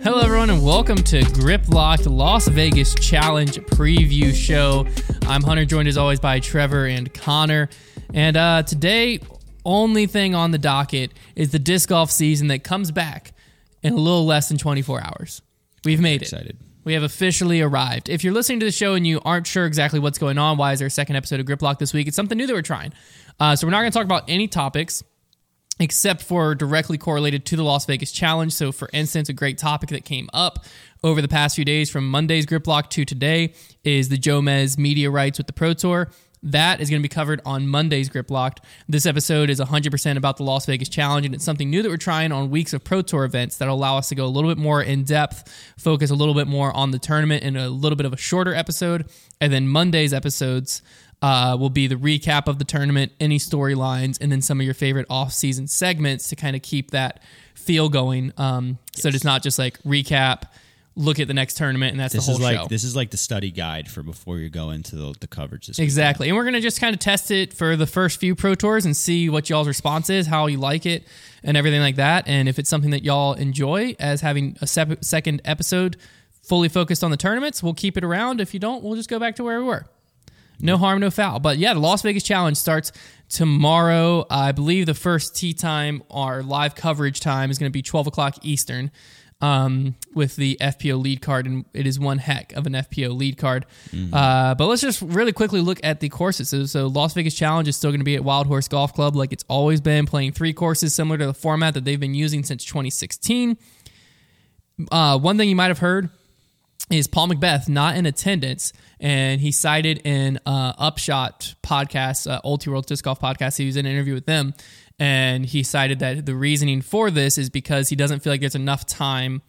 Hello, everyone, and welcome to Grip Locked Las Vegas Challenge Preview Show. I'm Hunter, joined as always by Trevor and Konner. And uh, today, only thing on the docket is the disc golf season that comes back in a little less than 24 hours. We've made it. Excited. We have officially arrived. If you're listening to the show and you aren't sure exactly what's going on, why is there a second episode of Grip Lock this week? It's something new that we're trying. Uh, so we're not going to talk about any topics except for directly correlated to the Las Vegas Challenge. So, for instance, a great topic that came up over the past few days from Monday's Grip Lock to today is the Jomez media rights with the Pro Tour. That is going to be covered on Monday's Grip Locked. This episode is 100% about the Las Vegas Challenge, and it's something new that we're trying on weeks of Pro Tour events that'll allow us to go a little bit more in depth, focus a little bit more on the tournament in a little bit of a shorter episode. And then Monday's episodes uh, will be the recap of the tournament, any storylines, and then some of your favorite off-season segments to kind of keep that feel going. Um, So it's not just like recap, look at the next tournament, and that's This the is whole like show. this is like the study guide for before you go into the, the coverage. This. Exactly. And we're going to just kind of test it for the first few Pro Tours and see what y'all's response is, how you like it, and everything like that. And if it's something that y'all enjoy as having a sep- second episode fully focused on the tournaments, we'll keep it around. If you don't, we'll just go back to where we were. No harm, no foul. But yeah, the Las Vegas Challenge starts tomorrow. I believe the first tee time, our live coverage time, is going to be 12 o'clock Eastern um, with the FPO lead card, and it is one heck of an FPO lead card. Uh, but let's just really quickly look at the courses. So, so Las Vegas Challenge is still going to be at Wild Horse Golf Club, like it's always been, playing three courses similar to the format that they've been using since 2016. Uh, one thing you might have heard is Paul McBeth not in attendance, and he cited in uh, Upshot podcast, uh, Ultiworld Disc Golf podcast. He was in an interview with them, and he cited that the reasoning for this is because he doesn't feel like there's enough time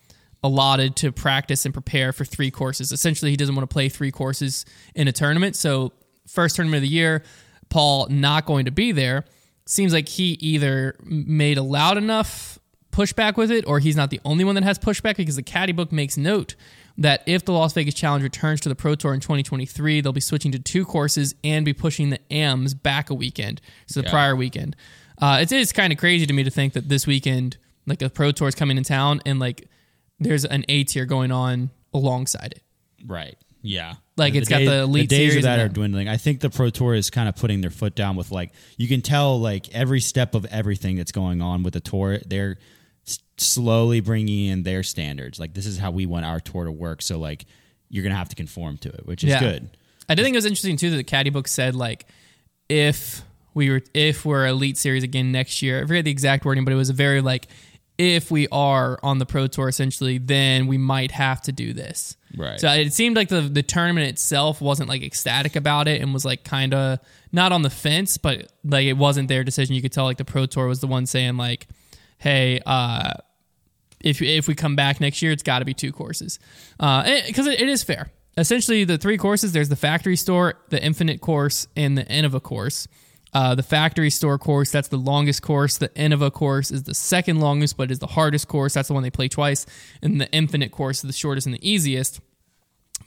allotted to practice and prepare for three courses. Essentially, he doesn't want to play three courses in a tournament. So, first tournament of the year, Paul not going to be there. Seems like he either made a loud enough pushback with it, or he's not the only one that has pushback because the caddy book makes note that if the Las Vegas Challenge returns to the Pro Tour in 2023, they'll be switching to two courses and be pushing the AMs back a weekend, so the Yeah. prior weekend. Uh, it is kind of crazy to me to think that this weekend, like a Pro Tour is coming in town and like there's an A tier going on alongside it. Right. Yeah. Like, it's got the elite the days of that are dwindling. I think the Pro Tour is kind of putting their foot down with like you can tell like every step of everything that's going on with the tour. They're s- slowly bringing in their standards. Like this is how we want our tour to work. So like you're gonna have to conform to it, which is Yeah. good. I did think it was interesting too that the caddy book said like if we were if we're elite series again next year. I forget the exact wording, but it was a very like if we are on the pro tour essentially, then we might have to do this. Right. So it seemed like the the tournament itself wasn't like ecstatic about it and was like kind of not on the fence, but like it wasn't their decision. You could tell like the pro tour was the one saying like, "Hey, uh, if if we come back next year, it's got to be two courses, because it, it is fair. Essentially, the three courses there's the factory store, the infinite course, and the Innova course. Uh, the factory store course that's the longest course. The Innova course is the second longest, but is the hardest course. That's the one they play twice, and the infinite course is the shortest and the easiest.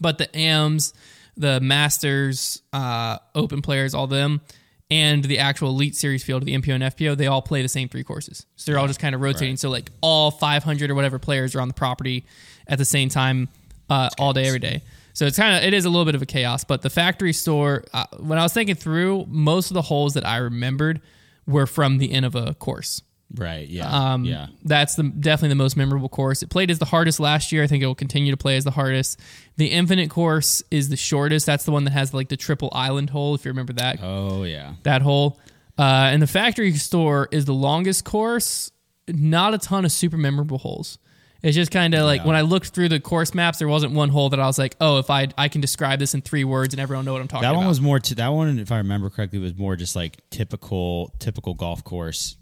But the AMs, the Masters, uh, Open players, all them, and the actual Elite Series field, the MPO and FPO, they all play the same three courses. So they're all just kind of rotating. So like all 500 or whatever players are on the property at the same time, uh, all day, every day. So it's kind of it is a little bit of a chaos. But the factory store, uh, when I was thinking through, most of the holes that I remembered were from the Innova course. Right. Yeah. Um, yeah. That's the definitely the most memorable course. It played as the hardest last year. I think it will continue to play as the hardest. The Infinite course is the shortest. That's the one that has like the triple island hole. If you remember that Oh yeah. that hole. Uh, and the factory store is the longest course. Not a ton of super memorable holes. It's just kind of like Yeah. when I looked through the course maps, there wasn't one hole that I was like, oh, if I I can describe this in three words and everyone know what I'm talking That about. one was more. To, that one, if I remember correctly, was more just like typical typical golf course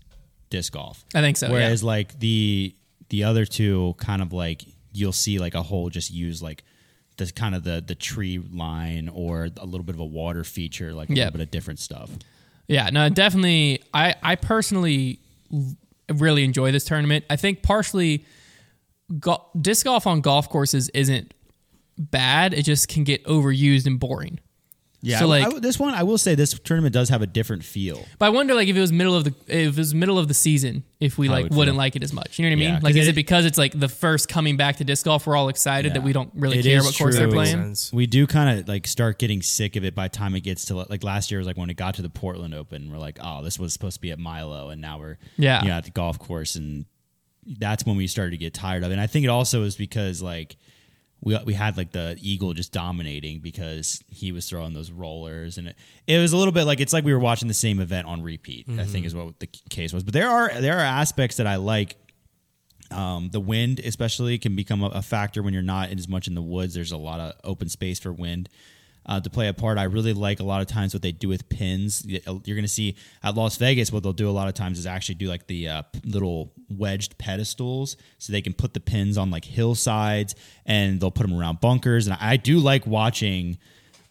disc golf. I think so. yeah. Whereas like the the other two, kind of like you'll see like a hole just use like the kind of the the tree line or a little bit of a water feature, like a Yeah. little bit of different stuff. Yeah, no, definitely. I I personally really enjoy this tournament. I think partially, go- disc golf on golf courses isn't bad. It just can get overused and boring. Yeah, So like, I- this one I will say this tournament does have a different feel. but I wonder like if it was middle of the if it was middle of the season, if we like would wouldn't feel. like it as much. You know what I mean? Yeah, 'cause like, is it- it because it's like the first coming back to disc golf? We're all excited that we don't really It care is what course true. they're playing. We do kind of like start getting sick of it by the time it gets to like last year was like when it got to the Portland Open. We're like, oh, this was supposed to be at Milo, and now we're Yeah. you know, at the golf course, and that's when we started to get tired of it. And I think it also is because like we we had like the eagle just dominating because he was throwing those rollers, and it, it was a little bit like it's like we were watching the same event on repeat. I think is what the case was. But there are there are aspects that I like. Um, the wind, especially, can become a, a factor when you're not as much in the woods. There's a lot of open space for wind uh, to play a part. I really like a lot of times what they do with pins. You're going to see at Las Vegas what they'll do a lot of times is actually do like the uh, little wedged pedestals, so they can put the pins on like hillsides and they'll put them around bunkers. And I do like watching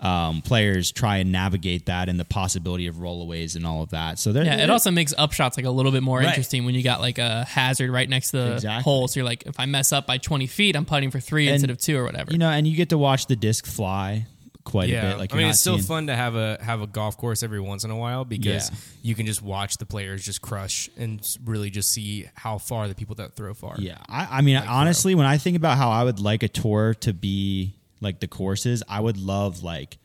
um, players try and navigate that and the possibility of rollaways and all of that. So they're, Yeah, it also makes upshots like a little bit more Right. interesting when you got like a hazard right next to the Exactly. hole. So you're like, if I mess up by 20 feet, I'm putting for three And, instead of two or whatever. you know, and you get to watch the disc fly quite a Yeah, bit. Like I mean, it's still seeing- fun to have a have a golf course every once in a while because Yeah. you can just watch the players just crush and really just see how far the people that throw far. Yeah, I, I mean, honestly, when I think about how I would like a tour to be like the courses, I would love like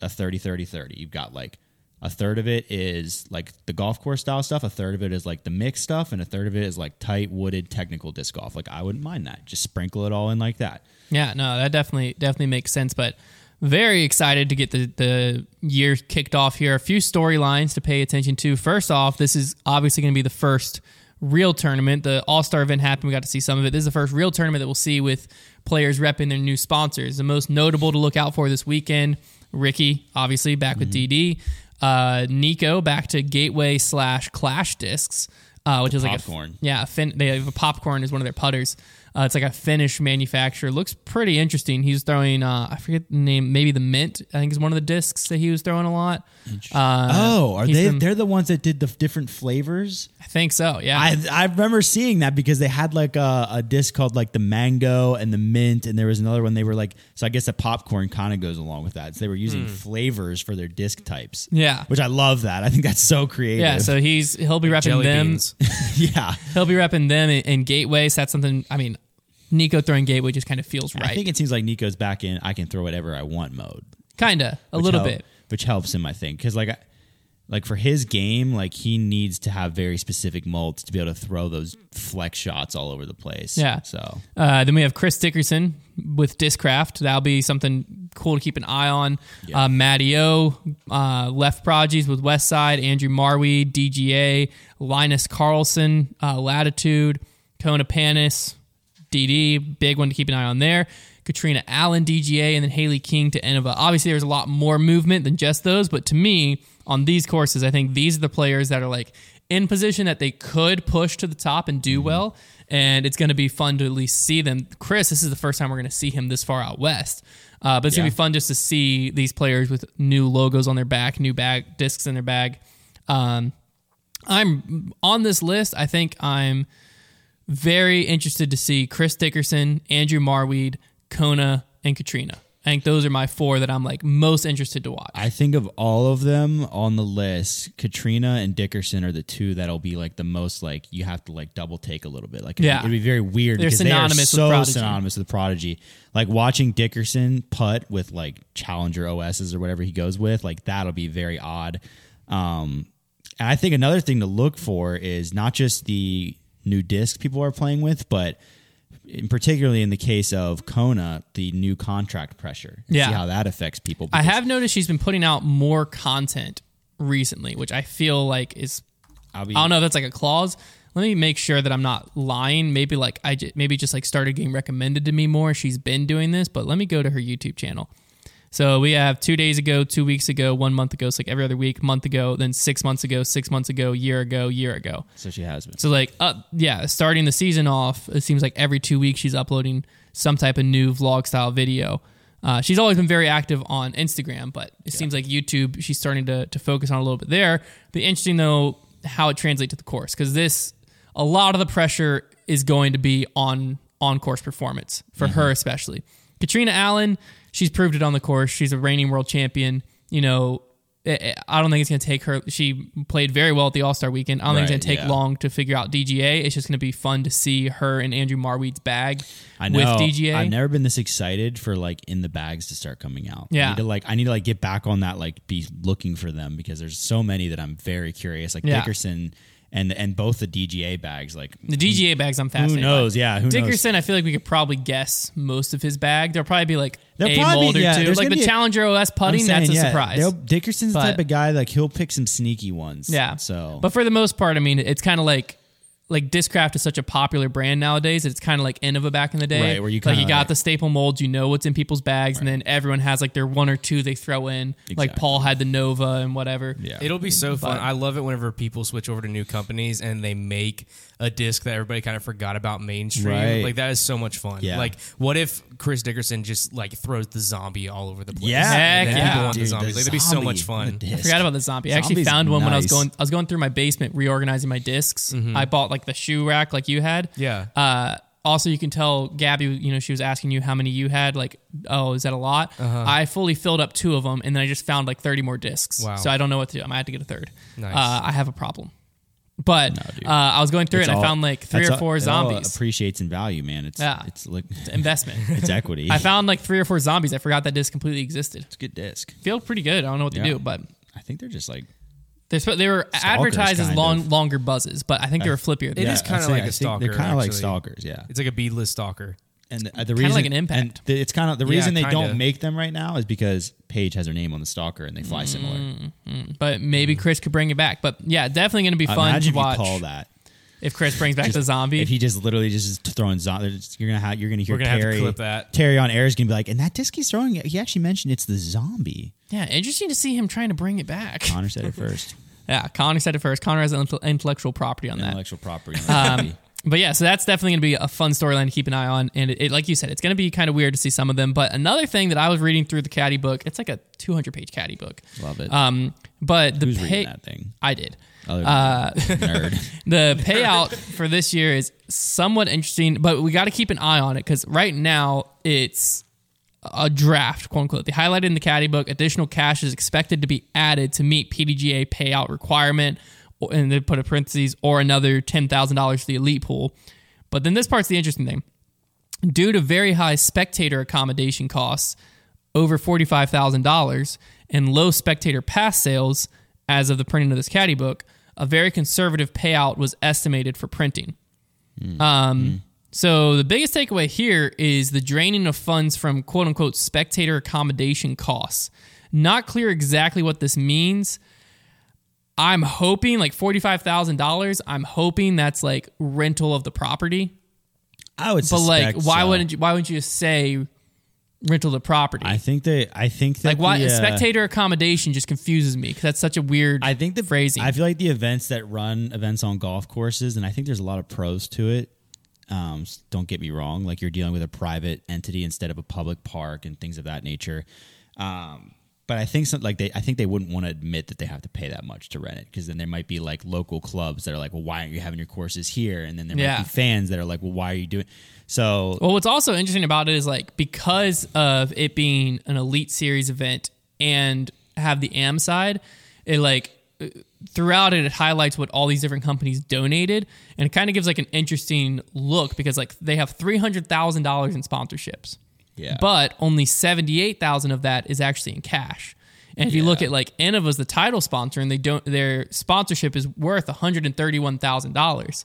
a 30 30 30. You've got like a third of it is like the golf course style stuff, a third of it is like the mixed stuff, and a third of it is like tight wooded technical disc golf. Like I wouldn't mind that. Just sprinkle it all in like that. Yeah, no, that definitely definitely makes sense. But very excited to get the the year kicked off here. A few storylines to pay attention to. First off, this is obviously going to be the first real tournament. The All Star event happened. We got to see some of it. This is the first real tournament that we'll see with players repping their new sponsors. The most notable to look out for this weekend: Ricky, obviously back with DD. Uh, Nico back to Gateway slash Clash discs, uh, which is like a popcorn. yeah, a fin- they have a popcorn is one of their putters. Uh, it's like a Finnish manufacturer. Looks pretty interesting. He was throwing, uh, I forget the name, maybe the Mint. I think is one of the discs that he was throwing a lot. Uh, oh, are they? been- they're the ones that did the different flavors. I think so. Yeah. I I remember seeing that because they had like a, a disc called like the mango and the mint, and there was another one they were like. So I guess the popcorn kind of goes along with that. So they were using flavors for their disc types. Yeah. which I love that. I think that's so creative. yeah. So he's he'll be repping Jelly them. yeah, He'll be repping them in, in Gateway. So that's something. I mean, Nico throwing Gateway just kind of feels right. I think it seems like Nico's back in. I can throw whatever I want mode. Kinda a little help- bit. which helps him. I think because like. I, like for his game, like he needs to have very specific molds to be able to throw those flex shots all over the place. Yeah. So Uh, then we have Chris Dickerson with Discraft. That'll be something cool to keep an eye on. Yeah. Uh, Matty O, uh, Left Prodigies with Westside, Andrew Marwede, DGA, Linus Carlsson, uh, Latitude, Kona Panis, DD, big one to keep an eye on there. Catrina Allen, DGA, and then Hailey King to Innova. Obviously, there's a lot more movement than just those, but to me, on these courses, I think these are the players that are like in position that they could push to the top and Mm-hmm. do well. And it's going to be fun to at least see them. Chris, this is the first time we're going to see him this far out west. Uh, but it's going to be fun just to see these players with new logos on their back, new bag discs in their bag. Um, I'm on this list. I think I'm very interested to see Chris Dickerson, Andrew Marwede, Kona, and Catrina. I think those are my four that I'm like most interested to watch. I think of all of them on the list, Catrina and Dickerson are the two that'll be like the most like you have to like double take a little bit. Like it'd, Yeah. be, it'd be very weird They're because synonymous with they so Prodigy. synonymous with the Prodigy. Like watching Dickerson putt with like Challenger OSs or whatever he goes with, like that'll be very odd. Um, and I think another thing to look for is not just the new disc people are playing with, but in particularly in the case of Kona, the new contract pressure. Yeah. See how that affects people. I have noticed she's been putting out more content recently, which I feel like is I'll be, I don't know if that's like a clause. Let me make sure that I'm not lying. Maybe like I j- maybe just like started getting recommended to me more. She's been doing this, but let me go to her YouTube channel. So we have two days ago, two weeks ago, one month ago, so like every other week, month ago, then six months ago, six months ago, year ago, year ago. So she has been. So like, uh, yeah, starting the season off, it seems like every two weeks she's uploading some type of new vlog style video. Uh, she's always been very active on Instagram, but it seems like YouTube she's starting to to focus on a little bit there. Be interesting though how it translates to the course because this a lot of the pressure is going to be on on course performance for her especially. Catrina Allen, she's proved it on the course. She's a reigning world champion. You know, I I don't think it's going to take her. She played very well at the All Star weekend. I don't think it's going to take yeah. long to figure out DGA. It's just going to be fun to see her and Andrew Marwede's bag I know. with DGA. I've never been this excited for like in the bags to start coming out. Yeah. I need to like I need to like get back on that like be looking for them because there's so many that I'm very curious. Like Yeah. Dickerson and and both the DGA bags. Like the DGA bags, I'm who fascinated. by. knows? Yeah, who knows? Dickerson, I feel like we could probably guess most of his bag. There'll probably be like There'll a probably mold or yeah, two. Like the be a- Challenger OS putting, saying, that's a yeah, surprise. Dickerson's the type of guy like he'll pick some sneaky ones. Yeah. So but for the most part, I mean, it's kind of like like Discraft is such a popular brand nowadays. It's kind of like Innova back in the day, Right, where you like you got like- the staple molds, you know what's in people's bags, and then everyone has like their one or two they throw in. Like Paul had the Nova and whatever. yeah. It'll be so fun. But- I love it whenever people switch over to new companies and they make a disc that everybody kind of forgot about mainstream. Right. Like that is so much fun. Yeah. Like what if Chris Dickerson just like throws the zombie all over the place? Yeah. Heck yeah. people want the zombie. the Like that'd be so much fun. I forgot about the zombie. I actually Zombie's found one when I was going. I was going through my basement reorganizing my discs. I bought like the shoe rack, like you had. Yeah. Uh, also, you can tell Gabby. You know, she was asking you how many you had. Like, oh, is that a lot? I fully filled up two of them, and then I just found like thirty more discs. Wow. So I don't know what to do. I might have to get a third. Nice. Uh, I have a problem. But dude. uh, I was going through It's it and I found like three that's or all- four it all zombies. appreciates in value, man. It's Yeah. it's like Investment. it's equity. I found like three or four zombies. I forgot that disc completely existed. it's a good disc. Feel pretty good. I don't know what to Yeah. do, but I think they're just like they're, sp- they were advertised as long, of. longer buzzes, but I think they were flippier. Than It that. is kinda like a I think stalker, They're kind of like actually. stalkers, yeah. It's like a beadless stalker. And the, uh, the reason, like an impact. and the, it's kind of the Yeah, reason they kinda. don't make them right now is because Paige has her name on the stalker and they fly Mm. similar. Mm. but maybe mm. Chris could bring it back. But yeah, definitely going to be fun Imagine to watch call that. if Chris brings back the zombie. If he just literally just is throwing zombies, you're gonna have you're gonna hear We're gonna have to Terry. clip that. Terry on air is gonna be like, and that disc he's throwing, he actually mentioned it's the zombie. yeah, interesting to see him trying to bring it back. Konner said it first. Yeah, Konner said it first. Konner has intel- intellectual property on that. Intellectual property. But yeah, so that's definitely going to be a fun storyline to keep an eye on. And it, it- like you said, it's going to be kind of weird to see some of them. But another thing that I was reading through the caddy book, it's like a 200 page caddy book. Love it. Um, but the Who's pay, that thing? I did. Uh, nerd. the payout for this year is somewhat interesting, but we got to keep an eye on it because right now it's a draft, quote unquote. They highlighted in the caddy book additional cash is expected to be added to meet PDGA payout requirement, and they put a parentheses or another ten thousand dollars to the elite pool. But then this part's the interesting thing. Due to very high spectator accommodation costs, over forty-five thousand dollars, and low spectator pass sales as of the printing of this caddy book, a very conservative payout was estimated for printing. Um, so the biggest takeaway here is the draining of funds from quote unquote spectator accommodation costs. Not clear exactly what this means. I'm hoping like forty-five thousand dollars. I'm hoping that's like rental of the property. I would, But like, why so. wouldn't you? Why wouldn't you just say rental the property? I think they. I think that like, why the, uh, spectator accommodation just confuses me because that's such a weird. I think the phrasing. I feel like the events that run events on golf courses, and I think there's a lot of pros to it. Um, don't get me wrong; like you're dealing with a private entity instead of a public park and things of that nature. Um, but I think some, like they, I think they wouldn't want to admit that they have to pay that much to rent it because then there might be like local clubs that are like, well, why aren't you having your courses here? And then there Yeah. might be fans that are like, well, why are you doing? So Well, what's also interesting about it is like because of it being an elite series event and have the AM side, it like throughout it it highlights what all these different companies donated and it kind of gives like an interesting look because like they have three hundred thousand dollars in sponsorships, yeah, but only seventy eight thousand of that is actually in cash. And if you look at like Innova's the title sponsor, and they don't their sponsorship is worth one hundred and thirty one thousand dollars,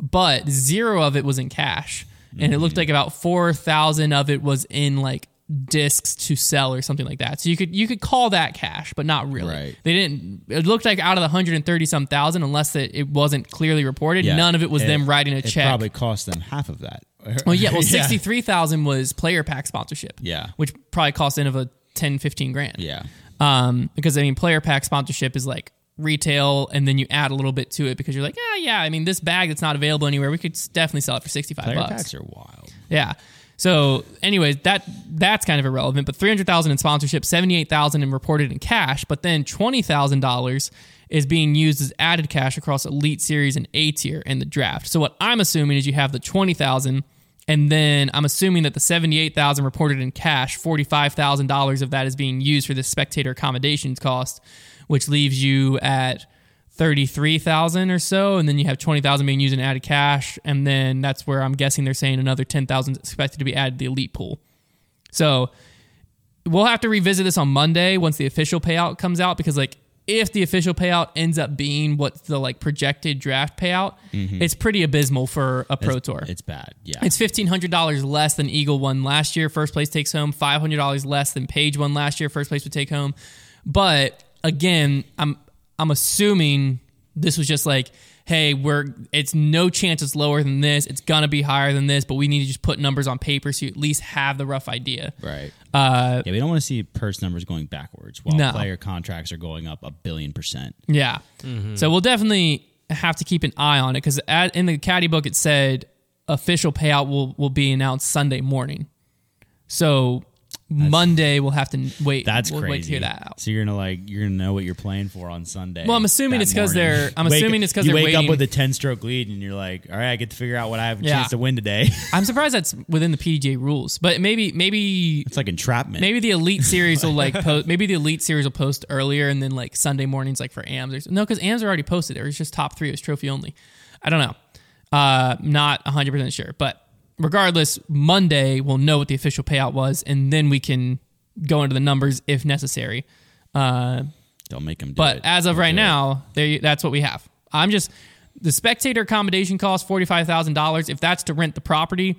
but zero of it was in cash, and it looked mm. like about four thousand of it was in like discs to sell or something like that. So you could you could call that cash, but not really. Right. They didn't. It looked like out of the hundred and thirty some thousand, unless it, it wasn't clearly reported, yeah. none of it was them writing a it check. Probably cost them half of that. Well, yeah. Well, Yeah. sixty three thousand was player pack sponsorship. Yeah. which probably cost Innova 10, 15 grand. Yeah. Um, because I mean, player pack sponsorship is like retail, and then you add a little bit to it because you're like, yeah, yeah. I mean, this bag that's not available anywhere, we could s- definitely sell it for sixty five Player bucks. packs are wild. Yeah. So, anyways, that that's kind of irrelevant. But three hundred thousand in sponsorship, seventy eight thousand in reported in cash, but then twenty thousand dollars is being used as added cash across Elite Series and A tier in the draft. So what I'm assuming is you have the twenty thousand, And then I'm assuming that the 78,000 reported in cash, $45,000 of that is being used for the spectator accommodations cost, which leaves you at 33,000 or so and then you have 20,000 being used in added cash and then that's where I'm guessing they're saying another 10,000 is expected to be added to the elite pool. So we'll have to revisit this on Monday once the official payout comes out because like if the official payout ends up being what's the like projected draft payout, mm-hmm. it's pretty abysmal for a pro tour. It's bad. Yeah. It's fifteen hundred dollars less than Eagle won last year. First place takes home five hundred dollars less than Paige won last year. First place would take home. But again, I'm I'm assuming this was just like, hey, we're it's no chance it's lower than this. It's gonna be higher than this, but we need to just put numbers on paper so you at least have the rough idea. right. Uh, Yeah, we don't want to see purse numbers going backwards while No. player contracts are going up a billion percent. Yeah. So we'll definitely have to keep an eye on it because in the caddy book it said official payout will will be announced Sunday morning. So Monday we'll have to wait. That's we'll crazy. Wait to hear that out. So you're gonna like you're gonna know what you're playing for on Sunday. Well, I'm assuming it's because they're- I'm Wake- assuming it's 'cause you they're wake waiting- up with a 10 stroke lead and you're like, all right, I get to figure out what I have a Yeah. chance to win today. I'm surprised that's within the PDJ rules, but maybe maybe it's like entrapment. maybe the elite series will like post. Maybe the elite series will post earlier, and then like Sunday mornings, like for AMs. Or, no, because AMs are already posted. It was just top three. It was trophy only. I don't know. Uh, not 100 percent sure, but regardless, Monday we'll know what the official payout was, and then we can go into the numbers if necessary. Uh, Don't make them do but it. as of Don't right now, there—that's what we have. I'm just the spectator accommodation cost forty five thousand dollars. If that's to rent the property,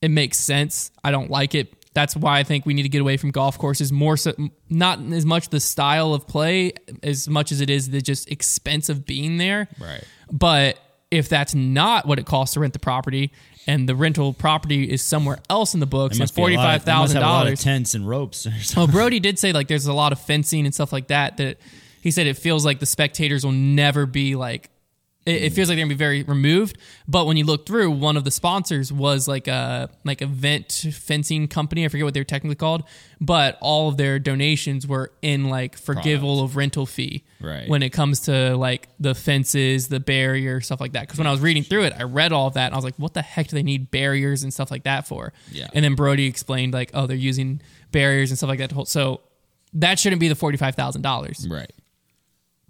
it makes sense. I don't like it. That's why I think we need to get away from golf courses. More so, not as much the style of play as much as it is the just expense of being there. Right. But if that's not what it costs to rent the property, and the rental property is somewhere else in the books, and must be a lot forty five thousand have a lot of dollars, tents and ropes well, Brody did say like there's a lot of fencing and stuff like that. That he said it feels like the spectators will never be like. It, it feels like they're gonna be very removed. But when you look through, one of the sponsors was like a like a vent fencing company. I forget what they're technically called, but all of their donations were in like forgivable of rental fee. Right. When it comes to like the fences, the barrier, stuff like that. Because when I was reading through it, I read all of that and I was like, what the heck do they need barriers and stuff like that for? Yeah. And then Brody explained like, oh, they're using barriers and stuff like that to hold. So that shouldn't be the forty five thousand dollars. right.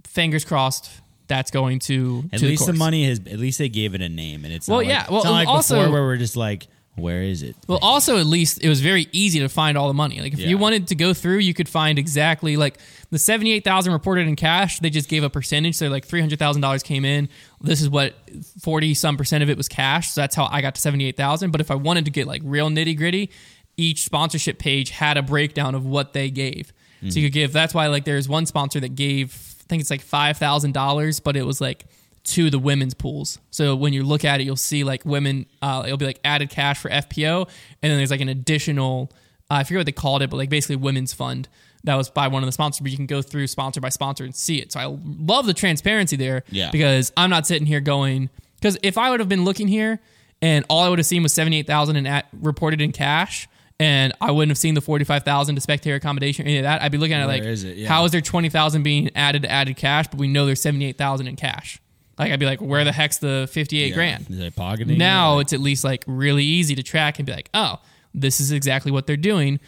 Fingers crossed. That's going to At to least the course. money has. At least they gave it a name, and it's Well, Not like, yeah, well, it's not like also- before where we're just like, where is it? Well, also at least it was very easy to find all the money. Like if Yeah. you wanted to go through, you could find exactly like the seventy eight thousand reported in cash. They just gave a percentage, so like three hundred thousand dollars came in. This is what forty some percent of it was cash. So that's how I got to seventy eight thousand. But if I wanted to get like real nitty gritty, each sponsorship page had a breakdown of what they gave. So you could give. That's why like there's one sponsor that gave. I think it's like five thousand dollars, but it was like to the women's pools. So when you look at it, you'll see like women, uh, it'll be like added cash for FPO, and then there's like an additional, uh, I forget what they called it, but like basically women's fund that was by one of the sponsors. But you can go through sponsor by sponsor and see it. So I love the transparency there, Yeah. because I'm not sitting here going because if I would have been looking here and all I would have seen was seventy eight thousand and at reported in cash. And I wouldn't have seen the forty-five thousand to spectator accommodation or any of that. I'd be looking at it like, is it? Yeah. how is there twenty thousand being added to added cash, but we know there's seventy-eight thousand in cash? Like I'd be like, where the heck's the fifty-eight Yeah. grand? Is it pocketing? Now it's at least like really easy to track and be like, oh, this is exactly what they're doing.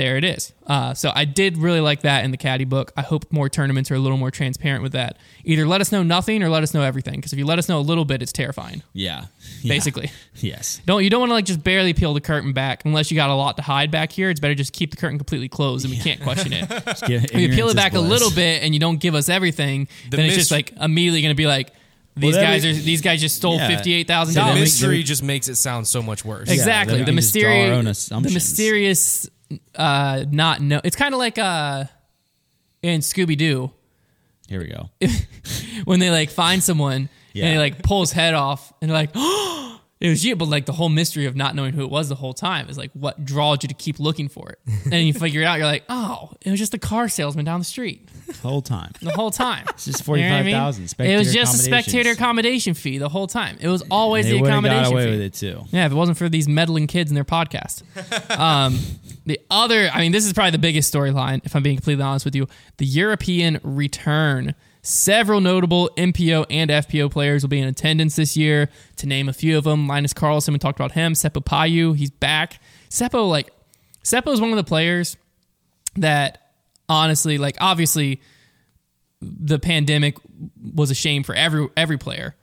There it is. Uh, so I did really like that in the caddy book. I hope more tournaments are a little more transparent with that. Either let us know nothing or let us know everything. Because if you let us know a little bit, it's terrifying. yeah. Yeah. Basically, Yes. don't you don't want to like just barely peel the curtain back unless you got a lot to hide back here. It's better just keep the curtain completely closed and we can't question it. Just If you peel it back a little bit and you don't give us everything, The then it's just like immediately going to be like these Well, guys is- are these guys just stole Yeah. fifty eight thousand So The dollars. mystery just makes it sound so much worse. Exactly. then we the can just draw our own mysterious, the mysterious, uh, not know. It's kind of like uh, in Scooby Doo Here we go. when they like find someone Yeah. and they like pull his head off and they're like, oh, it was you. But like the whole mystery of not knowing who it was the whole time is like what draws you to keep looking for it. and you figure it out. You're like, oh, it was just a car salesman down the street The whole time. the whole time. It's just You know I mean? 45,000 It was just a spectator accommodation fee the whole time. It was always the accommodation got away fee. with it too. Yeah, if it wasn't for these meddling kids and their podcast. um, the other, I mean, this is probably the biggest storyline, if I'm being completely honest with you. The European return Several notable MPO and FPO players will be in attendance this year. To name a few of them, Linus Carlsson, we talked about him. Seppo Paju, he's back. Seppo, like, Seppo is one of the players that honestly, like, obviously, the pandemic was a shame for every every player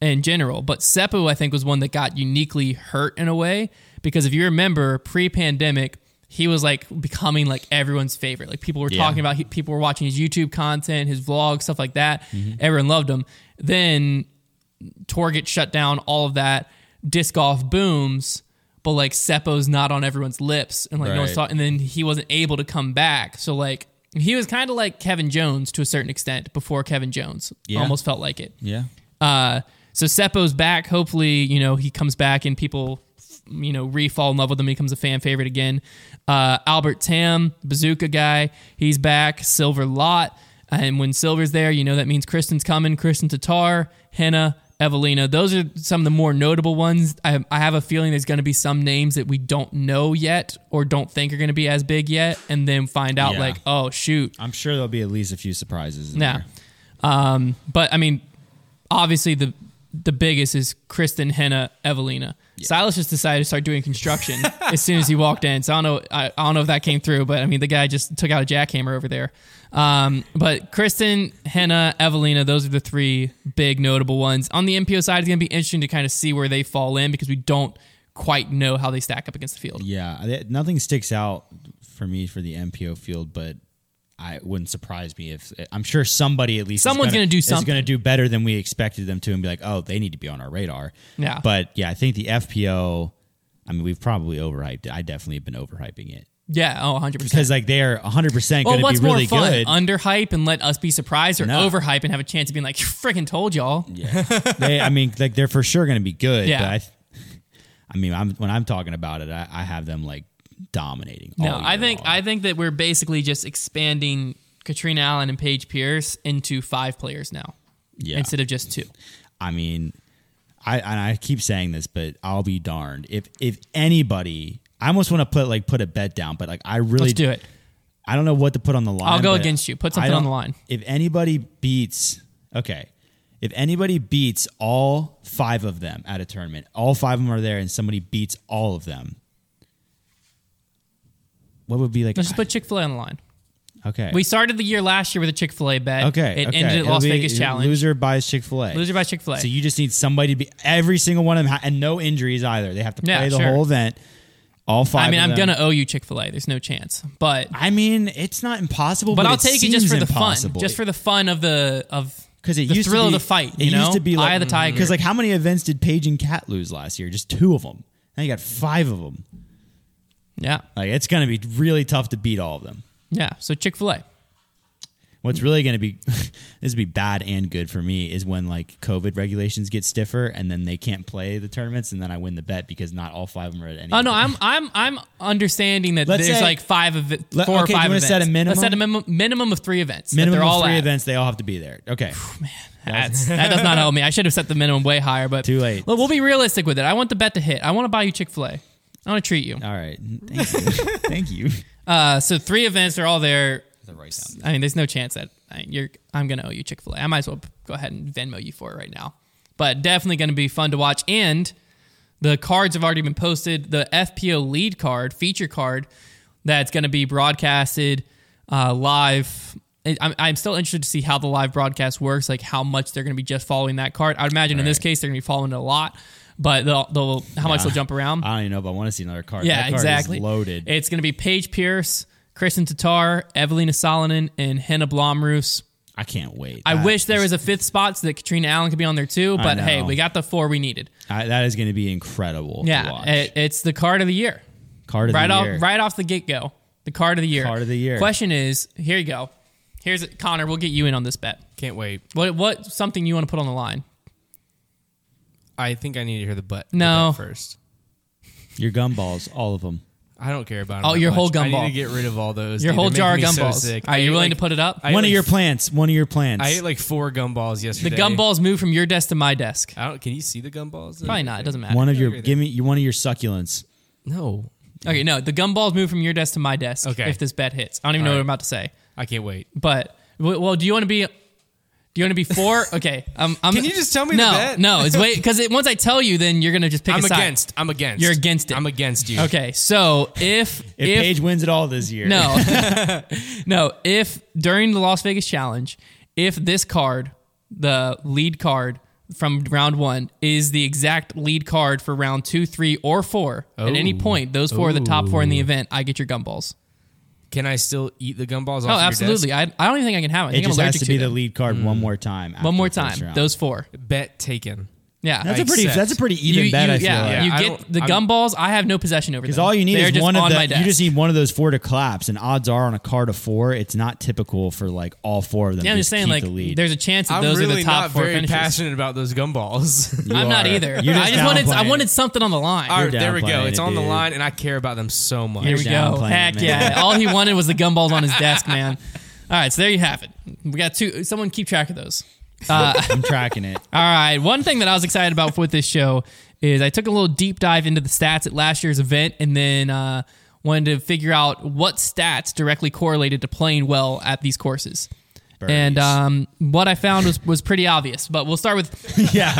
in general, but Seppo I think was one that got uniquely hurt in a way because if you remember pre-pandemic, he was like becoming like everyone's favorite. Like people were Yeah. talking about, he, people were watching his YouTube content, his vlogs, stuff like that. Everyone loved him. Then tour gets shut down, all of that. Disc golf booms, but like Seppo's not on everyone's lips, and like no one's Right. talking. And then he wasn't able to come back. So like he was kind of like Kevin Jones to a certain extent before Kevin Jones. Yeah. Almost felt like it. Yeah. Uh, so Seppo's back. Hopefully, you know he comes back and people, you know, re-fall in love with him. He becomes a fan favorite again. Uh, Albert Tamm, Bazooka guy, he's back. Silver Lätt, and when Silver's there, you know that means Kristin's coming. Kristin Tattar, Henna, Evelina. Those are some of the more notable ones. I, I have a feeling there's going to be some names that we don't know yet or don't think are going to be as big yet, and then find out Yeah. like, oh shoot, I'm sure there'll be at least a few surprises. In yeah. there. Um, but I mean, obviously the the biggest is Kristin, Henna, Evelina. Silas just decided to start doing construction as soon as he walked in. So I don't know. I, I don't know if that came through, but I mean, the guy just took out a jackhammer over there. Um, but Kristin, Henna, Evelina, those are the three big notable ones. On the MPO side, it's going to be interesting to kind of see where they fall in because we don't quite know how they stack up against the field. Yeah, nothing sticks out for me for the MPO field, but I wouldn't surprise me if I'm sure somebody at least Someone's gonna, gonna do is something. going to do better than we expected them to, and be like, oh, they need to be on our radar. Yeah. but yeah, I think the FPO. I mean, we've probably overhyped it. I definitely have been overhyping it Yeah. Oh, 100%. because like they are 100 percent well, going to be really more fun? good. Underhype and let us be surprised, or No. overhype and have a chance of being like, "Freaking told y'all." Yeah, they. I mean, like they're for sure going to be good. Yeah. But I, I mean, I'm when I'm talking about it, I, I have them like dominating. No, I think long. I think that we're basically just expanding Catrina Allen and Paige Pierce into five players now yeah. instead of just two. I mean, I and I keep saying this, but I'll be darned if if anybody. I almost want to put like put a bet down, but like I really Let's do it. I don't know what to put on the line. I'll go against you. Put something on the line. If anybody beats, okay, if anybody beats all five of them at a tournament, all five of them are there, and somebody beats all of them, what would be like? Let's just put Chick Fil A on the line. okay, We started the year last year with a Chick Fil A bet. okay, it okay. ended at It'll Las be Vegas Challenge. Loser buys Chick Fil A. Loser by Chick Fil A. So you just need somebody to be every single one of them, ha- and no injuries either. They have to play Yeah, the sure. whole event. All five. I mean, of I'm them. gonna owe you Chick Fil A. There's no chance, but I mean, it's not impossible, but but, I'll take it just for the fun, just for the fun of the of 'Cause it the used to thrill of the fight. it know, used to be like- Eye of the tiger. Mm-hmm. Because like, how many events did Paige and Cat lose last year? Just two of them. Now you got five of them. Yeah, Like it's going to be really tough to beat all of them. yeah. So Chick Fil A. What's really going to be this would be bad and good for me is when like COVID regulations get stiffer and then they can't play the tournaments and then I win the bet because not all five of them are at any. Oh no, I'm I'm I'm understanding that Let's there's say- like five of it, Let- four okay, or five wanna events. set a minimum? Let's set a minimum? minimum of three events. that minimum they're all of three at. events. They all have to be there. Okay. That's, that does not help me. I should have set the minimum way higher, but Too late. Look, we'll be realistic with it. I want the bet to hit. I want to buy you Chick Fil A. I want to treat you. All right. Thank you. Thank you. Uh, so three events. They're all there. The right sound. I mean, there's no chance that I mean, you're. I'm gonna owe you Chick Fil A. I might as well go ahead and Venmo you for it right now. But definitely going to be fun to watch. And the cards have already been posted. The FPO lead card, feature card, that's going to be broadcasted uh, live. I- I'm, I'm still interested to see how the live broadcast works, like how much they're going to be just following that card. I'd imagine in this case they're going to be following it a lot, but they'll, they'll how much they'll jump around. I don't even know if I want to see another card. Yeah, that card exactly. Is loaded. It's going to be Paige Pierce, Kristin Tattar, Evelina Salonen, and Henna Blomroos. I can't wait. I That wish there was a fifth spot so that Catrina Allen could be on there too. But hey, we got the four we needed. I, that is going to be incredible. to Yeah, watch. it, it's the card of the year. card of right the off, year. right off the get go. The card of the year. Card of the year. Question is, here you go. Here's it, Konner. We'll get you in on this bet. Can't wait. What what something you want to put on the line? I think I need to hear the butt the No. butt first. Your gumballs, all of them. I don't care about 'em Oh, that your whole much. I gumball. need to get rid of all those. Your dude. whole They're jar of making me so gumballs. sick. Are I you ate, willing like- to put it up? I ate one of like your plants. One of your plants. I ate like four gumballs yesterday. the yesterday. gumballs move from your desk to my desk. I don't. Can you see the gumballs? Probably not. It doesn't matter. one of your give me one of your succulents. No, Okay, no, the gumballs move from your desk to my desk. Okay. If this bet hits, I don't even know All what. I'm about to say. I can't wait. But well, well, do you want to be? Do you want to be four? Okay. Um, I'm, Can you just tell me the no, bet? No, it's wait because it, once I tell you, then you're gonna just pick I'm a side. against. I'm against. You're against it. I'm against you. Okay, so if If, if, Paige wins it all this year, no no if during the Las Vegas challenge, if this card, the lead card from round one, is the exact lead card for round two, three, or four, at any Oh. point, those four are the top four in the event. I get your gumballs. Can I still eat the gumballs? Oh, off absolutely. Your desk? I, I don't even think I can have it. I it think I'm just has allergic to be them. the lead card mm. one more time. after One more the first time. round. Those four. Bet taken. Yeah. That's I a pretty. accept. That's a pretty even you, bet. you- I feel yeah, like. Yeah, you I get don't- the I'm- gumballs. I have no possession over them. Because all you need They're is just one of on the. my You just need one of those four to collapse, and odds are on a card of four, it's not typical for like all four of them. Yeah, I'm just saying, keep like, the lead. there's a chance that I'm those really are the top not four very finishes. passionate about those gumballs. You I'm not are. either. You're I just wanted, I downplaying wanted something on the line. All right, there we go. downplaying It's it, on the dude. line, and I care about them so much. Here we go. downplaying Heck man. yeah! All he wanted was the gumballs on his desk, man. All right, so there you have it. We got two. Someone keep track of those. Uh, I'm tracking it. All right. One thing that I was excited about with this show is I took a little deep dive into the stats at last year's event and then uh, wanted to figure out what stats directly correlated to playing well at these courses. And um, what I found was, was pretty obvious, but we'll start with yeah.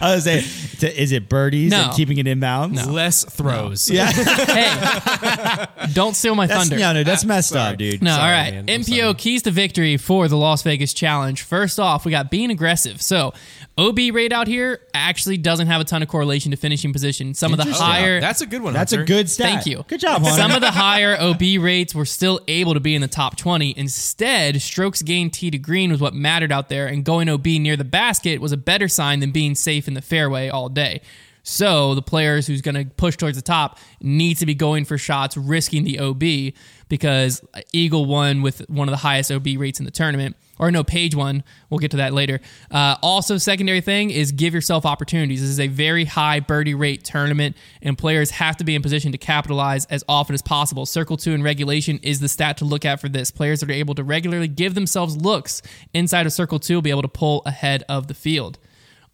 I was saying, t- is it birdies No. and keeping it in bounds? Less throws. Yeah, hey, don't steal my that's, thunder. yeah, no, that's messed Sorry. up, dude. No, Sorry, all right. man. MPO sorry. keys to victory for the Las Vegas Challenge. First off, we got being aggressive. So, OB rate out here actually doesn't have a ton of correlation to finishing position. Some of the higher That's a good one. That's a good stat. Thank you. Good job, Hunter. Some of the higher OB rates were still able to be in the top 20. Instead, strokes gained tee to green was what mattered out there, and going OB near the basket was a better sign than being safe in the fairway all day. So the players who's going to push towards the top need to be going for shots, risking the OB because Eagle won with one of the highest OB rates in the tournament. Or no, Paige won. We'll get to that later. Uh, also, secondary thing is give yourself opportunities. This is a very high birdie rate tournament, and players have to be in position to capitalize as often as possible. Circle two in regulation is the stat to look at for this. Players that are able to regularly give themselves looks inside of circle two will be able to pull ahead of the field.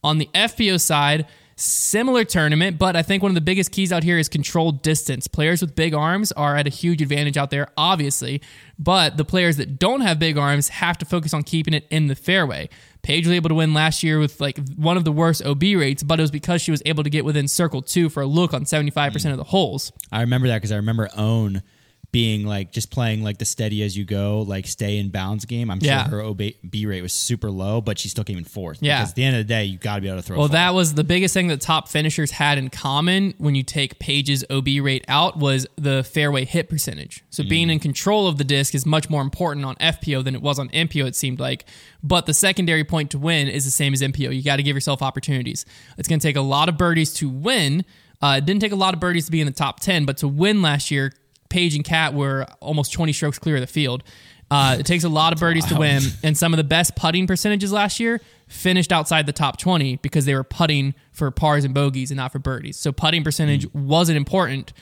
On the FPO side, similar tournament, but I think one of the biggest keys out here is controlled distance. Players with big arms are at a huge advantage out there, obviously, but the players that don't have big arms have to focus on keeping it in the fairway. Paige was able to win last year with like one of the worst OB rates, but it was because she was able to get within circle two for a look on 75% of the holes. I remember that because I remember Own being like just playing like the steady as you go, like stay in bounds game. I'm Yeah. sure her OB B rate was super low, but she still came in fourth. Yeah. Because at the end of the day, you got to be able to throw. Well, that was the biggest thing that top finishers had in common when you take Paige's OB rate out was the fairway hit percentage. So being in control of the disc is much more important on FPO than it was on MPO. It seemed like, but the secondary point to win is the same as MPO. You got to give yourself opportunities. It's going to take a lot of birdies to win. Uh, it didn't take a lot of birdies to be in the top ten, but to win last year, Paige and Cat were almost 20 strokes clear of the field. Uh, it takes a lot of birdies to win, and some of the best putting percentages last year finished outside the top 20 because they were putting for pars and bogeys and not for birdies. So putting percentage wasn't important,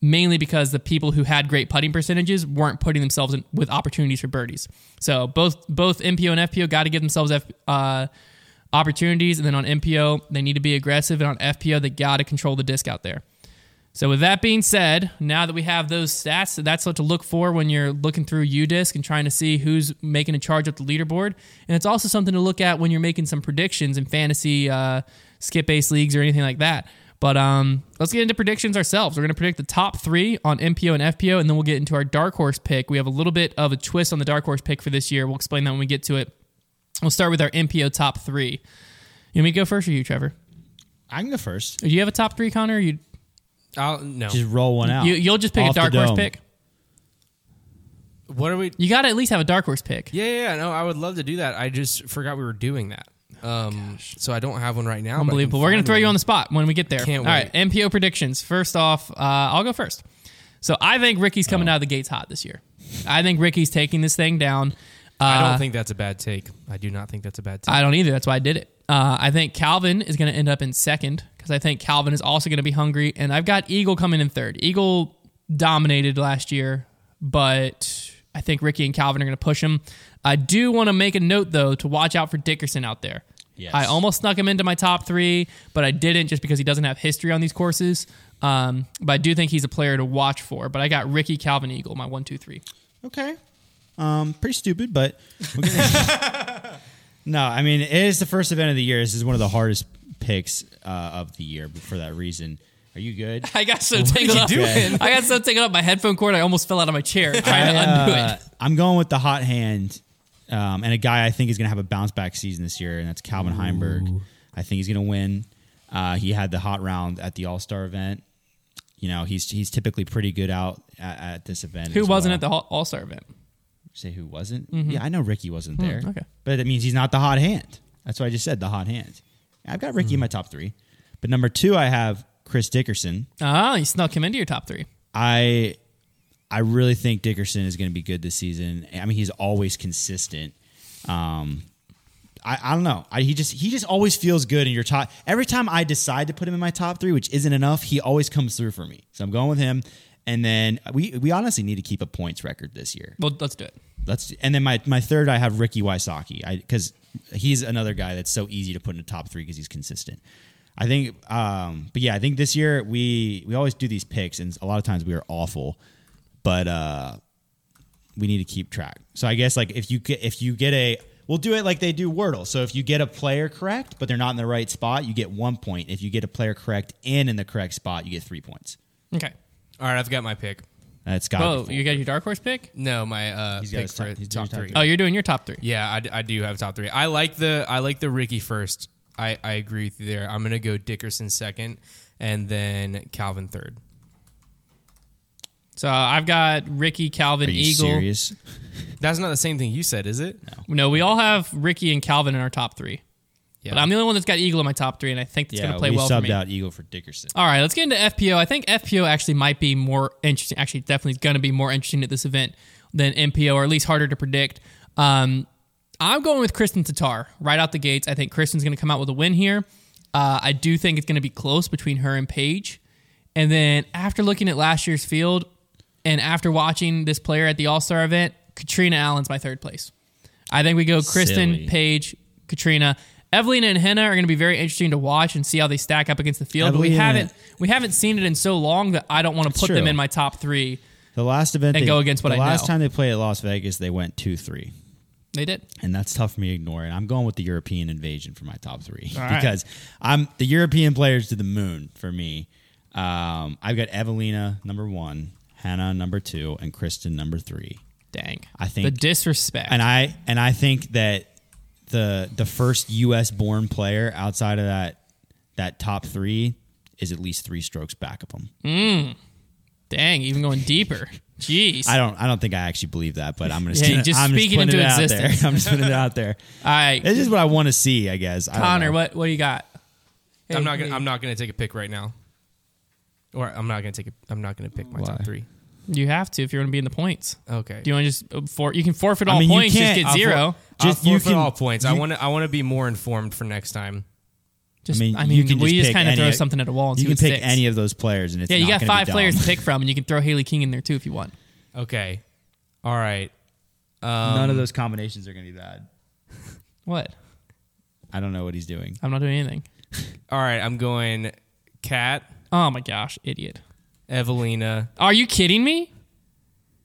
mainly because the people who had great putting percentages weren't putting themselves in with opportunities for birdies. So both both MPO and FPO got to give themselves F, uh, opportunities, and then on MPO they need to be aggressive, and on FPO they got to control the disc out there. So with that being said, now that we have those stats, that's what to look for when you're looking through UDisc and trying to see who's making a charge at the leaderboard. And it's also something to look at when you're making some predictions in fantasy uh, skip base leagues or anything like that. But um, let's get into predictions ourselves. We're going to predict the top three on MPO and FPO, and then we'll get into our dark horse pick. We have a little bit of a twist on the dark horse pick for this year. We'll explain that when we get to it. We'll start with our MPO top three. You want me to go first or you, Trevor? I can go first. Do you have a top three, Konner? Or you I'll, no. Just roll one out. You, you'll just pick a Off the dark horse dome. pick. what are we? You got to at least have a dark horse pick. Yeah, yeah, yeah, no, I would love to do that. I just forgot we were doing that. Um, so I don't have one right now. but Unbelievable. We're going to find throw you on the spot when we get there. Can't All right, MPO predictions. First off, uh, I'll go first. So I think Ricky's coming out of the gates hot this year. I think Ricky's taking this thing down. Uh, I don't think that's a bad take. I do not think that's a bad take. I don't either. That's why I did it. Uh, I think Calvin is going to end up in second because I think Calvin is also going to be hungry. And I've got Eagle coming in third. Eagle dominated last year, but I think Ricky and Calvin are going to push him. I do want to make a note, though, to watch out for Dickerson out there. Yes. I almost snuck him into my top three, but I didn't just because he doesn't have history on these courses. Um, but I do think he's a player to watch for. But I got Ricky, Calvin, Eagle, my one, two, three. okay. Um, pretty stupid, but no. I mean, it is the first event of the year. This is one of the hardest picks uh, of the year for that reason. Are you good? I got so tangled you up. doing? I got so tangled up my headphone cord. I almost fell out of my chair trying to I, undo uh, it. I'm going with the hot hand, um, and a guy I think is going to have a bounce back season this year, and that's Calvin Heimberg. I think he's going to win. Uh, he had the hot round at the All Star event. You know, he's he's typically pretty good out at, at this event. Who wasn't well. at the All Star event? Say who wasn't? Yeah, I know Ricky wasn't there. okay. but it means he's not the hot hand. That's what I just said. The hot hand. I've got Ricky in my top three, but number two I have Chris Dickerson. Ah, you snuck him into your top three. I I really think Dickerson is going to be good this season. I mean, he's always consistent. Um, I, I don't know. I, he just he just always feels good in your top. Every time I decide to put him in my top three, which isn't enough, he always comes through for me. So I'm going with him. And then we we honestly need to keep a points record this year. Well, let's do it. Let's and then my my third I have Ricky Wysocki. I because he's another guy that's so easy to put in the top three because he's consistent. I think, um, but yeah, I think this year we we always do these picks, and a lot of times we are awful, but uh, we need to keep track. So I guess like if you get if you get a we'll do it like they do Wordle. So if you get a player correct, but they're not in the right spot, you get one point. If you get a player correct and in the correct spot, you get three points. Okay. All right, I've got my pick. That's got. Whoa, you got your dark horse pick? No, my uh, He's got pick his for top- he's doing top his top three. Oh, you're doing your top three. Yeah, I, d- I do have top three. I like the I like the Ricky first. I, I agree with you there. I'm gonna go Dickerson second, and then Calvin third. So I've got Ricky, Calvin, Are you Eagle. serious? That's not the same thing you said, is it? No, we all have Ricky and Calvin in our top three. Yeah. But I'm the only one that's got Eagle in my top three, and I think it's going to play we well for subbed me. out Eagle for Dickerson. All right, let's get into FPO. I think FPO actually might be more interesting. Actually, definitely going to be more interesting at this event than MPO, or at least harder to predict. Um, I'm going with Kristin Tattar right out the gates. I think Kristin's going to come out with a win here. Uh, I do think it's going to be close between her and Paige. And then after looking at last year's field and after watching this player at the All Star event, Catrina Allen's my third place. I think we go Kristin, Silly. Paige, Catrina. Evelina and Henna are going to be very interesting to watch and see how they stack up against the field. But we haven't we haven't seen it in so long that I don't want to put them in my top three. The last event And they, go against what the I last know. time they played at Las Vegas, they went two three, They did. and that's tough for me to ignore. And I'm going with the European invasion for my top three All right. because I'm the European players to the moon for me. Um, I've got Evelina number one, Hannah number two, and Kristin number three. Dang. I think- the disrespect. And I and I think that the the first U.S. born player outside of that that top three is at least three strokes back of them. Mm. Dang, even going deeper. Jeez. I don't I don't think I actually believe that, but I'm gonna Yeah, just I'm speaking putting into it out existence. there. I'm just putting it out there. All right. It's just what I want to see, I guess. Konner, know. what what do you got? I'm not gonna hey. I'm not gonna take a pick right now. Or I'm not gonna take a I'm not gonna pick my Why? top three. You have to if you want to be in the points. Okay. Do you want to just uh, for you can forfeit I all mean, you points, just can't- get I'll for- zero. Just- I'll you forfeit can- all points. I want to I want to be more informed for next time. Just, I I mean, mean, you can we just just kind of throw something at a wall and You see can what pick sticks. any of those players, and it's yeah, you not got five players to pick from, and you can throw Hailey King in there too if you want. Okay. All right. Um, None of those combinations are going to be bad. What? I don't know what he's doing. I'm not doing anything. All right. I'm going. cat. Oh my gosh, idiot! Evelina. Are you kidding me?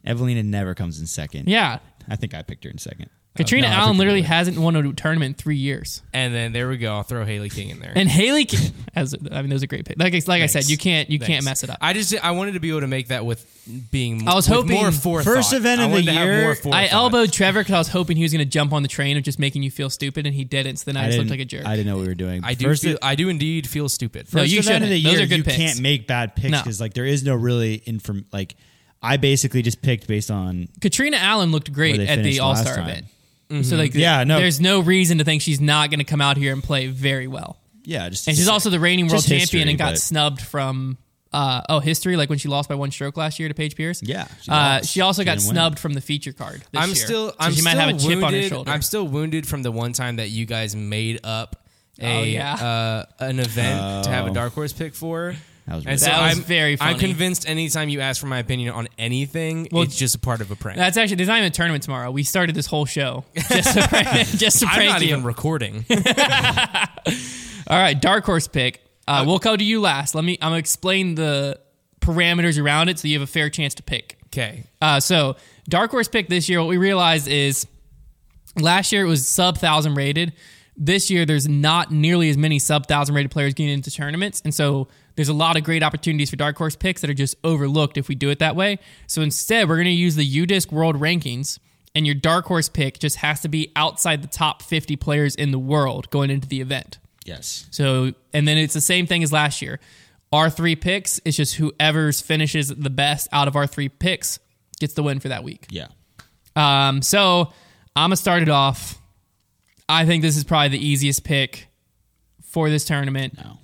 Evelina never comes in second. Yeah, I think I picked her in second. Uh, Catrina no, Allen literally hasn't won a tournament in three years. And then there we go. I'll throw Hailey King in there. And Hailey, King, as I mean, those are great pick. Like, I- like I said, you can't you Thanks. can't mess it up. I just I wanted to be able to make that with being. I was hoping- more forethought. First event of the wanted to have year, I elbowed Trevor because I was hoping he was going to jump on the train of just making you feel stupid, and he didn't. So then I, I just looked like a jerk. I didn't know what we were doing. I do. First, feel, I do indeed feel stupid. No, first you event of the shouldn't. Those year, are good you picks. can't make bad picks No. because like there is no really inform like. I basically just picked based on Catrina Allen looked great at the All Star time. Event. So like, Yeah, no. there's no reason to think she's not going to come out here and play very well. yeah, just And she's also the reigning world just champion history, and got but- snubbed from uh, oh history, like when she lost by one stroke last year to Paige Pierce. Yeah, she uh, she also She got didn't win. snubbed from the feature card. This I'm year. still. So I'm she still might have a chip wounded. on her shoulder. I'm still wounded from the one time that you guys made up a Oh, yeah. uh, an event to have a Oh. dark horse pick for. That was And really so That was I'm, very I'm convinced anytime you ask for my opinion on anything, Well, it's just a part of a prank. That's actually there's not even a tournament tomorrow. We started this whole show just to prank, just to I'm prank not you. even recording. All right, dark horse pick. Uh, we'll go to you last. Let me. I'm gonna explain the parameters around it so you have a fair chance to pick. Okay. Uh, so dark horse pick this year. What we realized is last year it was sub thousand rated. This year there's not nearly as many sub thousand rated players getting into tournaments, and so there's a lot of great opportunities for dark horse picks that are just overlooked if we do it that way. So instead, we're going to use the UDisc World Rankings, and your dark horse pick just has to be outside the top 50 players in the world going into the event. Yes. So, and then it's the same thing as last year. Our three picks, it's just whoever's finishes the best out of our three picks gets the win for that week. Yeah. Um, so I'm gonna start it off. I think this is probably the easiest pick for this tournament. No.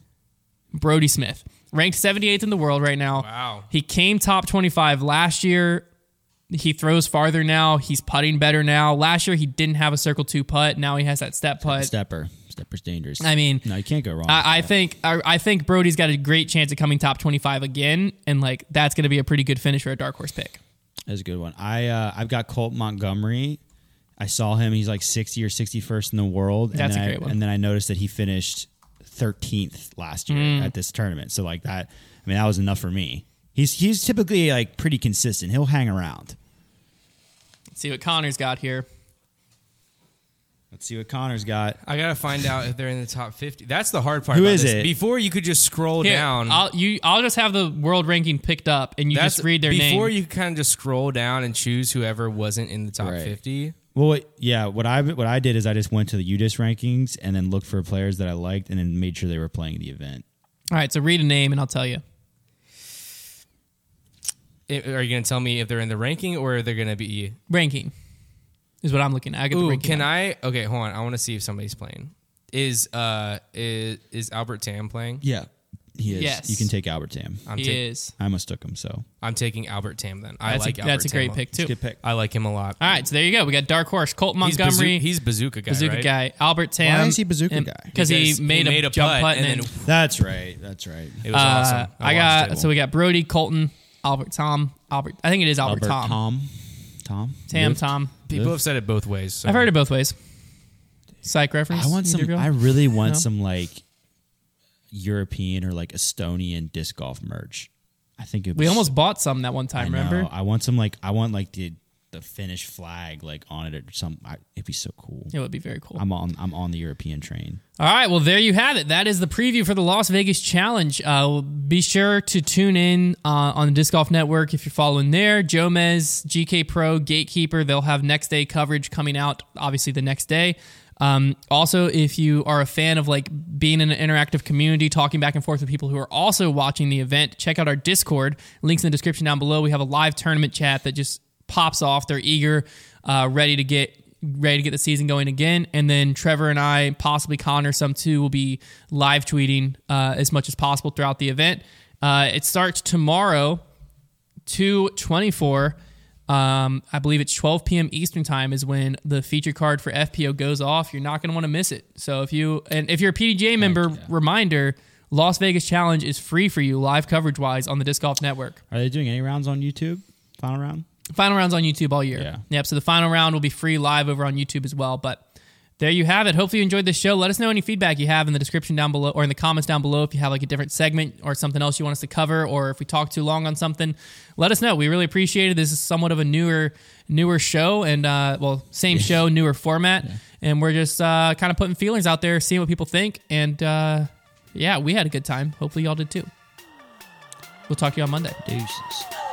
Brody Smith, ranked 78th in the world right now. Wow. He came top 25 last year. He throws farther now. He's putting better now. Last year he didn't have a circle two putt. Now he has that step putt. Stepper. Stepper's dangerous. I mean, no, you can't go wrong. I, I think I, I think Brody's got a great chance of coming top 25 again, and like that's going to be a pretty good finish for a dark horse pick. That's a good one. I uh, I've got Colt Montgomery. I saw him. He's like 60 or 61st in the world. That's and a great I, one. And then I noticed that he finished 13th last year Mm. at this tournament. So like that, I mean, that was enough for me. He's he's typically like pretty consistent. He'll hang around. Let's see what Konner's got here. Let's see what Konner's got. I gotta find out if they're in the top fifty. That's the hard part. Who about is this. it? Before you could just scroll Here, down. I'll you I'll just have the world ranking picked up, and you That's just read their before name. Before you kind of just scroll down and choose whoever wasn't in the top Right. fifty. Well, what, yeah. What I what I did is I just went to the UDisc rankings and then looked for players that I liked and then made sure they were playing the event. All right, so read a name, and I'll tell you. I- Are you gonna tell me if they're in the ranking or are they're gonna be? Ranking is what I'm looking at. I get the Ooh, ranking. can up. I? Okay, hold on. I want to see if somebody's playing. Is uh is is Albert Tamm playing? Yeah, he is. Yes. You can take Albert Tamm. I'm He ta- is. I almost took him. So I'm taking Albert Tamm then. I That's like a, Albert that's a Tamm great lot. pick too. good pick. I like him a lot. All right, so there you go. We got Dark Horse, Colt He's, Montgomery, bazoo- he's bazooka guy. bazooka right? guy, Albert Tamm. Why is he bazooka guy? Because he, Because made, a, jump putt, and, then That's right. That's right. It was uh, awesome. I, watched got it. so we got Brody, Colton, Albert, Tom, Albert. I think it is Albert, Tom, Tom. Tom. Tam, Lift. Tom. people have said it both ways. So. I've heard it both ways. Psych reference. I want some. girl? I really want some like European or like Estonian disc golf merch. I think it'd we almost bought some that one I time. know. Remember? I want some like I want like the the Finnish flag like on it or something. I, it'd be so cool. It would be very cool. I'm on. I'm on the European train. All right, well, there you have it. That is the preview for the Las Vegas Challenge. Uh, be sure to tune in uh, on the Disc Golf Network if you're following there. Jomez, GK Pro, Gatekeeper, they'll have next day coverage coming out, obviously, the next day. Um, also, if you are a fan of like being in an interactive community, talking back and forth with people who are also watching the event, check out our Discord. Links in the description down below. We have a live tournament chat that just pops off. They're eager, uh, ready to get ready to get the season going again. And then Trevor and I, possibly Konner, some too, will be live tweeting uh, as much as possible throughout the event. Uh, it starts tomorrow, 224. Um, I believe it's 12 p.m. Eastern time is when the feature card for FPO goes off. You're not going to want to miss it. So if you and if you're a PDGA member, reminder: Las Vegas Challenge is free for you, live coverage wise, on the Disc Golf Network. Are they doing any rounds on YouTube? Final round. Final round's on YouTube all year. Yeah. Yep. So the final round will be free live over on YouTube as well. But there you have it. Hopefully you enjoyed this show. Let us know any feedback you have in the description down below or in the comments down below if you have like a different segment or something else you want us to cover or if we talk too long on something. Let us know. We really appreciate it. This is somewhat of a newer newer show and uh, well, same show, newer format. And we're just uh, kind of putting feelings out there, seeing what people think. And uh, yeah, we had a good time. Hopefully y'all did too. We'll talk to you on Monday. Deuces.